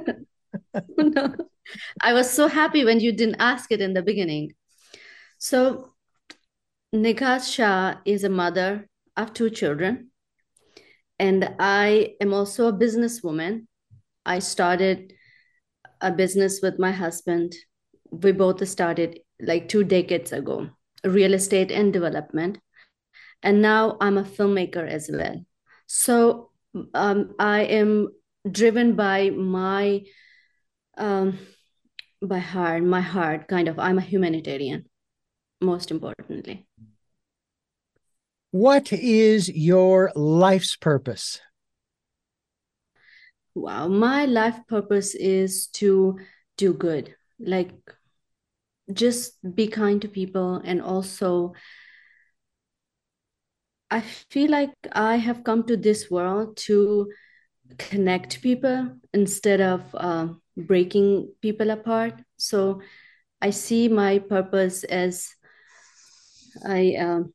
<laughs> no, I was so happy when you didn't ask it in the beginning. So, Nighat Shah is a mother of two children, and I am also a businesswoman. I started a business with my husband. We both started like two decades ago, real estate and development. And now I'm a filmmaker as well. So um, I am driven by my um, by heart, my heart kind of. I'm a humanitarian, most importantly. What is your life's purpose? wow my life purpose is to do good like just be kind to people and also i feel like i have come to this world to connect people instead of uh, breaking people apart so i see my purpose as i um,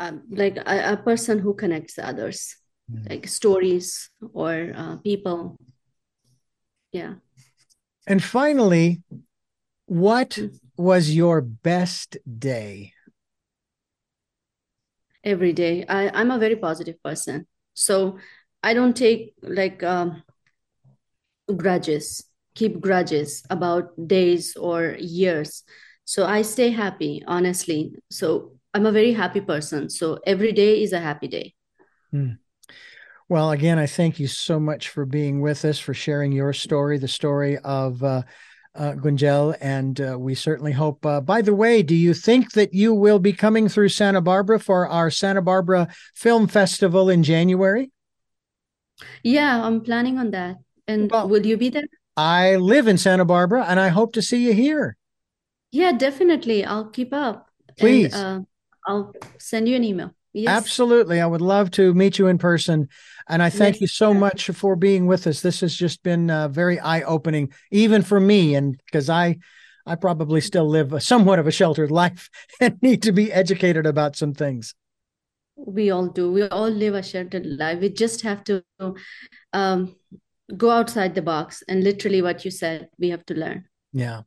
um, like a, a person who connects others mm. like stories or uh, people. Yeah. And finally what mm. was your best day? Every day. I, i'm a very positive person. So i don't take like um, grudges keep grudges about days or years. So i stay happy honestly. So i'm a very happy person so every day is a happy day mm. Well, again, I thank you so much for being with us, for sharing your story, the story of uh, uh, Gunjal. And uh, we certainly hope. Uh, by the way, do you think that you will be coming through Santa Barbara for our Santa Barbara Film Festival in January? Yeah, I'm planning on that. And well, will you be there? I live in Santa Barbara and I hope to see you here. Yeah, definitely. I'll keep up. Please. And, uh, I'll send you an email. Yes. Absolutely. I would love to meet you in person. And I thank yes. you so much for being with us. This has just been uh, very eye opening, even for me. And because I, I probably still live a, somewhat of a sheltered <laughs> life and need to be educated about some things. We all do. We all live a sheltered life. We just have to um, go outside the box. And literally, what you said, we have to learn. Yeah.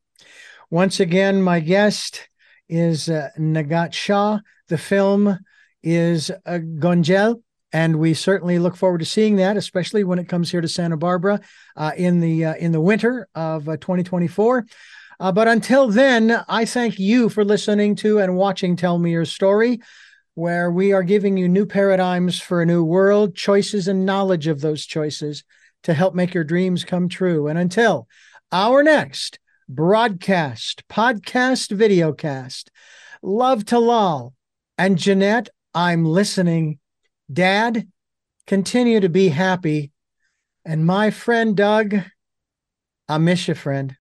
Once again, my guest is uh, Nighat Shah. The film is uh, Gunjal. And we certainly look forward to seeing that, especially when it comes here to Santa Barbara uh, in the uh, in the winter of uh, 2024. Uh, but until then, I thank you for listening to and watching Tell Me Your Story. where we are giving you new paradigms for a new world, choices, and knowledge of those choices to help make your dreams come true. And until our next broadcast, podcast, videocast, love to Lal and Jeanette, I'm listening. Dad, continue to be happy. And my friend Doug, I miss you, friend.